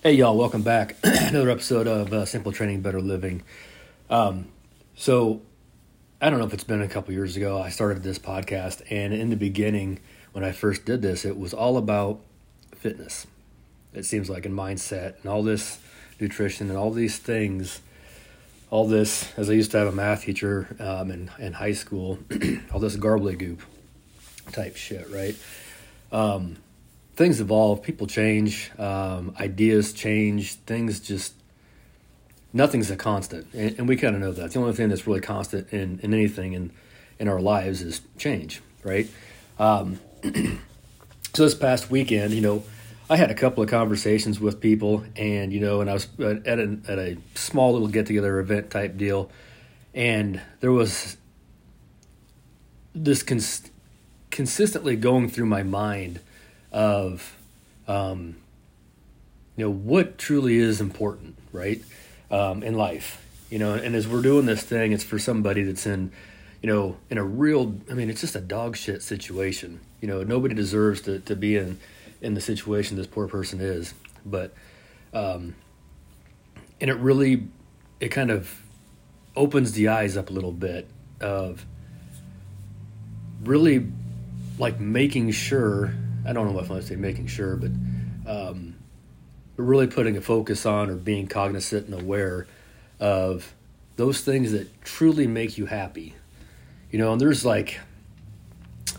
Hey, y'all, welcome back. Another episode of uh, Simple Training, Better Living. Um, so, I don't know if it's been a couple years ago, I started this podcast, and in the beginning, when I first did this, it was all about fitness. It seems like in mindset and all this nutrition and all these things. All this, as I used to have a math teacher um, in, in high school, all this garbley goop type shit, right? Um, things evolve, people change, um, ideas change, things just nothing's a constant, and, and we kind of know that. The only thing that's really constant in, in anything in in our lives is change, right? Um, so this past weekend, you know, I had a couple of conversations with people, and you know, and I was at a, at a small little get together event type deal, and there was this cons- consistently going through my mind of um, you know what truly is important right um, in life you know? And as we're doing this thing it's for somebody that's in you know in a real i mean it's just a dog shit situation. You know nobody deserves to, to be in in the situation this poor person is. But um and it really it kind of opens the eyes up a little bit of really like making sure I don't know if I say making sure, but um, really putting a focus on or being cognizant and aware of those things that truly make you happy. You know, and there's like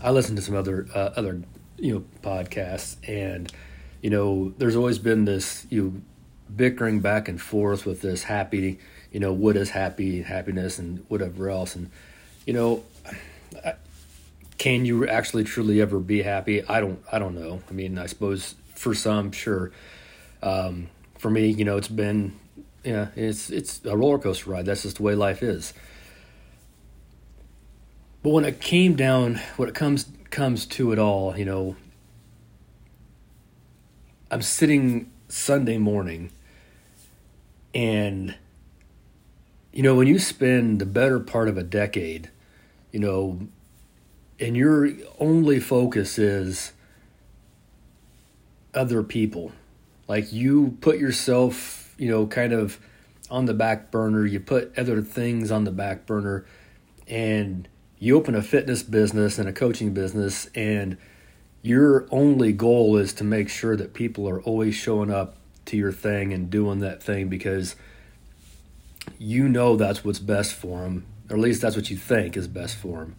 I listen to some other uh, other you know podcasts, and you know, there's always been this you know, bickering back and forth with this happy, you know, what is happy, happiness, and whatever else, and you know. Can you actually truly ever be happy? I don't. I don't know. I mean, I suppose for some, sure. Um, for me, you know, it's been, yeah, it's it's a roller coaster ride. That's just the way life is. But when it came down, when it comes comes to it all, you know, I'm sitting Sunday morning, and you know, when you spend the better part of a decade, you know, and your only focus is other people. Like you put yourself you know kind of on the back burner. You put other things on the back burner and you open a fitness business and a coaching business and your only goal is to make sure that people are always showing up to your thing and doing that thing because you know that's what's best for them or at least that's what you think is best for them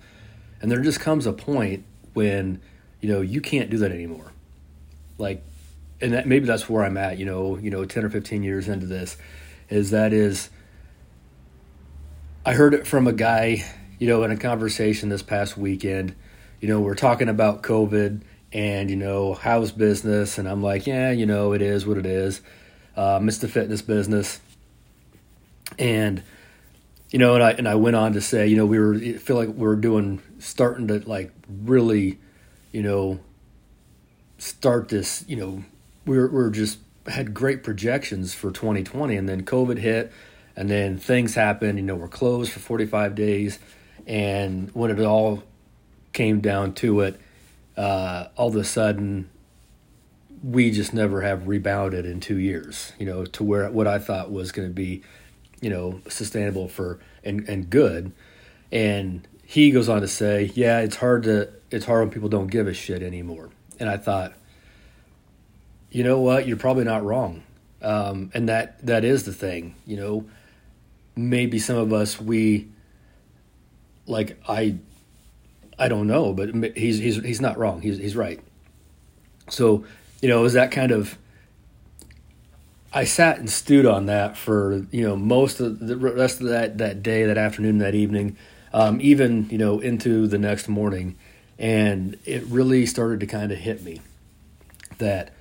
and there just comes a point when, you know, you can't do that anymore. Like, and that, maybe that's where I'm at, you know, you know, 10 or 15 years into this, is that is, I heard it from a guy, you know, in a conversation this past weekend. You know, we're talking about COVID and, you know, how's business? And I'm like, yeah, you know, it is what it is. Uh, it's the fitness business. And, you know, and I and I went on to say, you know, we were feel like we are doing starting to like really, you know, start this. You know, we are we are just had great projections for 2020, and then COVID hit, and then things happened. You know, we're closed for 45 days, and when it all came down to it, uh, all of a sudden, we just never have rebounded in two years. You know, to where what I thought was going to be you know sustainable for and and good. And he goes on to say yeah it's hard to it's hard when people don't give a shit anymore. And i thought you know what? You're probably not wrong. Um, and that that is the thing you know. Maybe some of us we like i i don't know but he's he's he's not wrong. He's he's right. So you know is that kind of I sat and stewed on that for you know most of the rest of that that day, that afternoon, that evening, um, even you know into the next morning, and it really started to kind of hit me that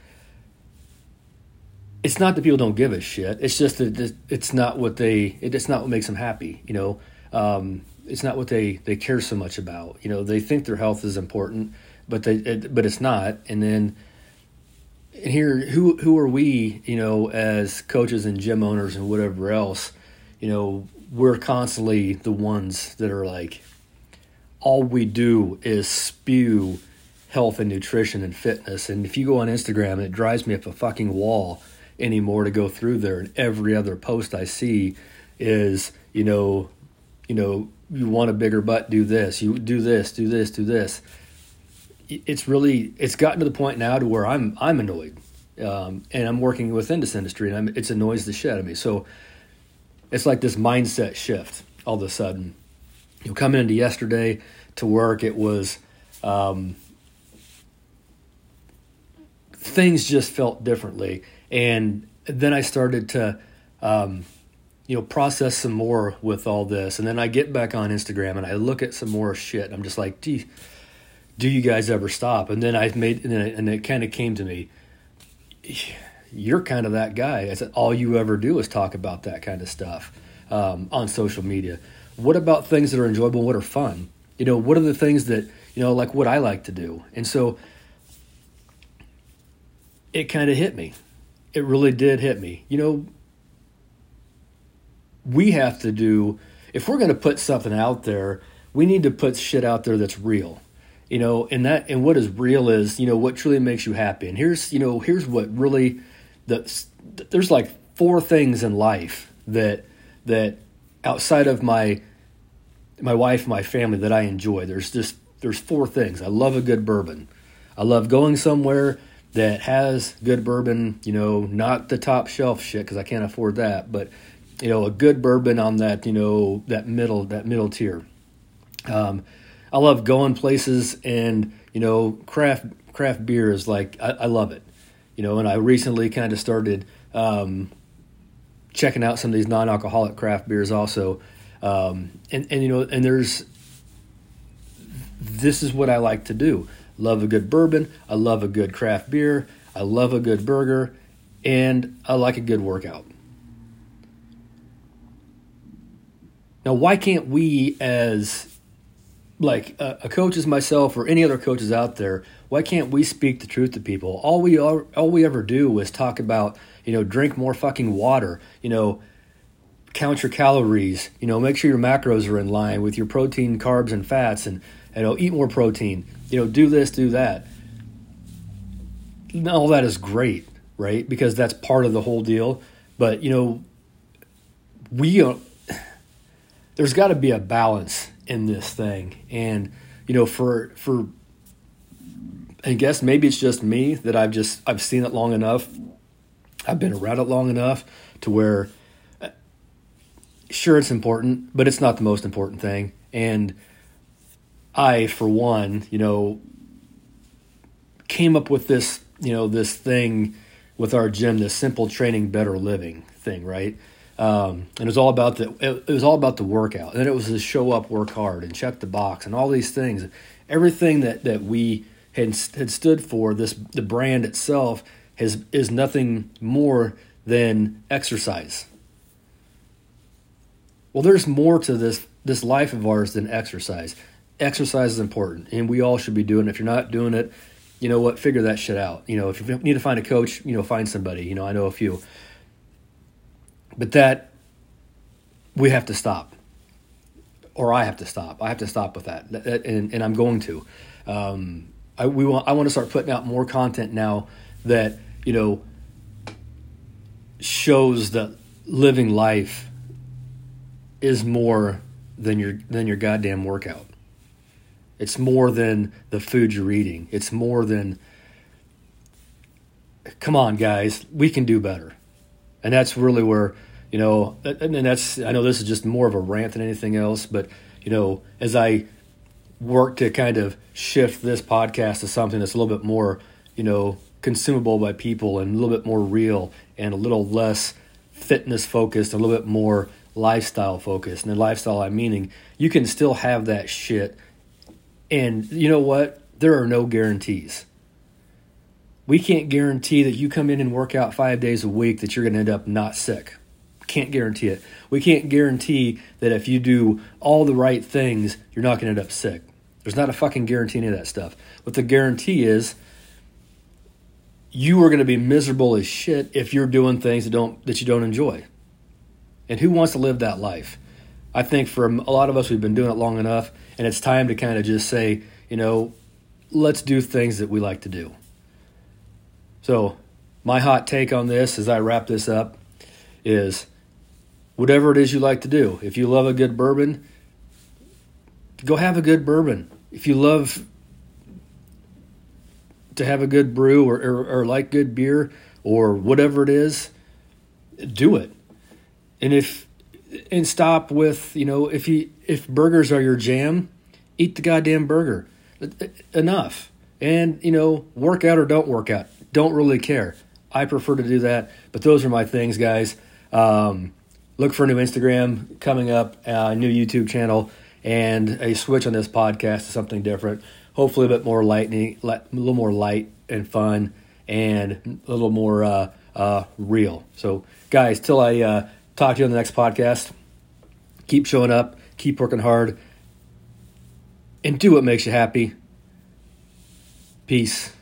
it's not that people don't give a shit. It's just that it's not what they it's not what makes them happy. You know, um, it's not what they they care so much about. You know, they think their health is important, but they it, but it's not, and then here who who are we you know as coaches and gym owners and whatever else you know we're constantly the ones that are like all we do is spew health and nutrition and fitness and if you go on instagram it drives me up a fucking wall anymore to go through there. And every other post I see is, you know, you know, you want a bigger butt, do this. You do this, do this, do this. It's really it's gotten to the point now to where I'm I'm annoyed, um, and I'm working within this industry, and I'm, it's annoys the shit out of me. So it's like this mindset shift all of a sudden. You know, coming into yesterday to work, it was um, things just felt differently, and then I started to. Um, you know, process some more with all this. And then I get back on Instagram and I look at some more shit. I'm just like, do, do you guys ever stop? And then I made, and, it, and it kind of came to me, you're kind of that guy. I said, all you ever do is talk about that kind of stuff um, on social media. What about things that are enjoyable? What are fun? You know, what are the things that, you know, like what I like to do? And so it kind of hit me. It really did hit me. You know, we have to do if we're going to put something out there, we need to put shit out there that's real. You know, and that and what is real is, you know, what truly makes you happy. And here's, you know, here's what really the there's like four things in life that that outside of my my wife, my family that I enjoy. There's just there's four things. I love a good bourbon. I love going somewhere that has good bourbon, you know, not the top shelf shit because I can't afford that, but you know, a good bourbon on that, you know, that middle, that middle tier. Um, I love going places and, you know, craft, craft beer is like, I, I love it, you know, and I recently kind of started, um, checking out some of these non-alcoholic craft beers also. Um, and, and, you know, and there's, this is what I like to do. Love a good bourbon. I love a good craft beer. I love a good burger and I like a good workout. Now, why can't we, as like a, a coach as myself or any other coaches out there, why can't we speak the truth to people? All we all, all we ever do is talk about, you know, drink more fucking water, you know, count your calories, you know, make sure your macros are in line with your protein, carbs, and fats, and you know, eat more protein. You know, do this, do that. All that is great, right? Because that's part of the whole deal. But you know, we there's got to be a balance in this thing. And you know, for for I guess maybe it's just me that I've just I've seen it long enough. I've been around it long enough to where sure it's important, but it's not the most important thing. And I, for one, you know, came up with this, you know, this thing with our gym, this simple training, better living thing, right? Um, and it was all about the it, was all about the workout. And it was to show up, work hard, and check the box, and all these things. Everything that that we had had stood for, this the brand itself has is nothing more than exercise. Well, there's more to this this life of ours than exercise. Exercise is important, and we all should be doing it. If you're not doing it, you know what? Figure that shit out. You know, if you need to find a coach, you know, find somebody. You know, I know a few. But that we have to stop, or I have to stop. I have to stop with that, and, and I'm going to. Um, I we want I want to start putting out more content now that you know shows that living life is more than your than your goddamn workout. It's more than the food you're eating. It's more than come on guys, we can do better. And that's really where you know, and that's I know this is just more of a rant than anything else, but you know, as I work to kind of shift this podcast to something that's a little bit more, you know, consumable by people and a little bit more real and a little less fitness focused, a little bit more lifestyle focused. And the lifestyle I'm meaning, you can still have that shit. And you know what? There are no guarantees. We can't guarantee that you come in and work out five days a week that you're going to end up not sick can't guarantee it. We can't guarantee that if you do all the right things, you're not going to end up sick. There's not a fucking guarantee of that stuff. What the guarantee is, you are going to be miserable as shit if you're doing things that don't that you don't enjoy. And who wants to live that life? I think for a lot of us, we've been doing it long enough, and it's time to kind of just say, you know, let's do things that we like to do. So my hot take on this as I wrap this up is whatever it is you like to do. If you love a good bourbon, go have a good bourbon. If you love to have a good brew or, or, or like good beer or whatever it is, do it. And if and stop with you know if you if burgers are your jam, eat the goddamn burger. Enough. And you know work out or don't work out. Don't really care. I prefer to do that. But those are my things, guys. Um, look for a new Instagram coming up, a new YouTube channel, and a switch on this podcast to something different. Hopefully, a bit more lightning, a little more light and fun, and a little more uh, uh, real. So, guys, till I uh, talk to you on the next podcast, keep showing up, keep working hard, and do what makes you happy. Peace.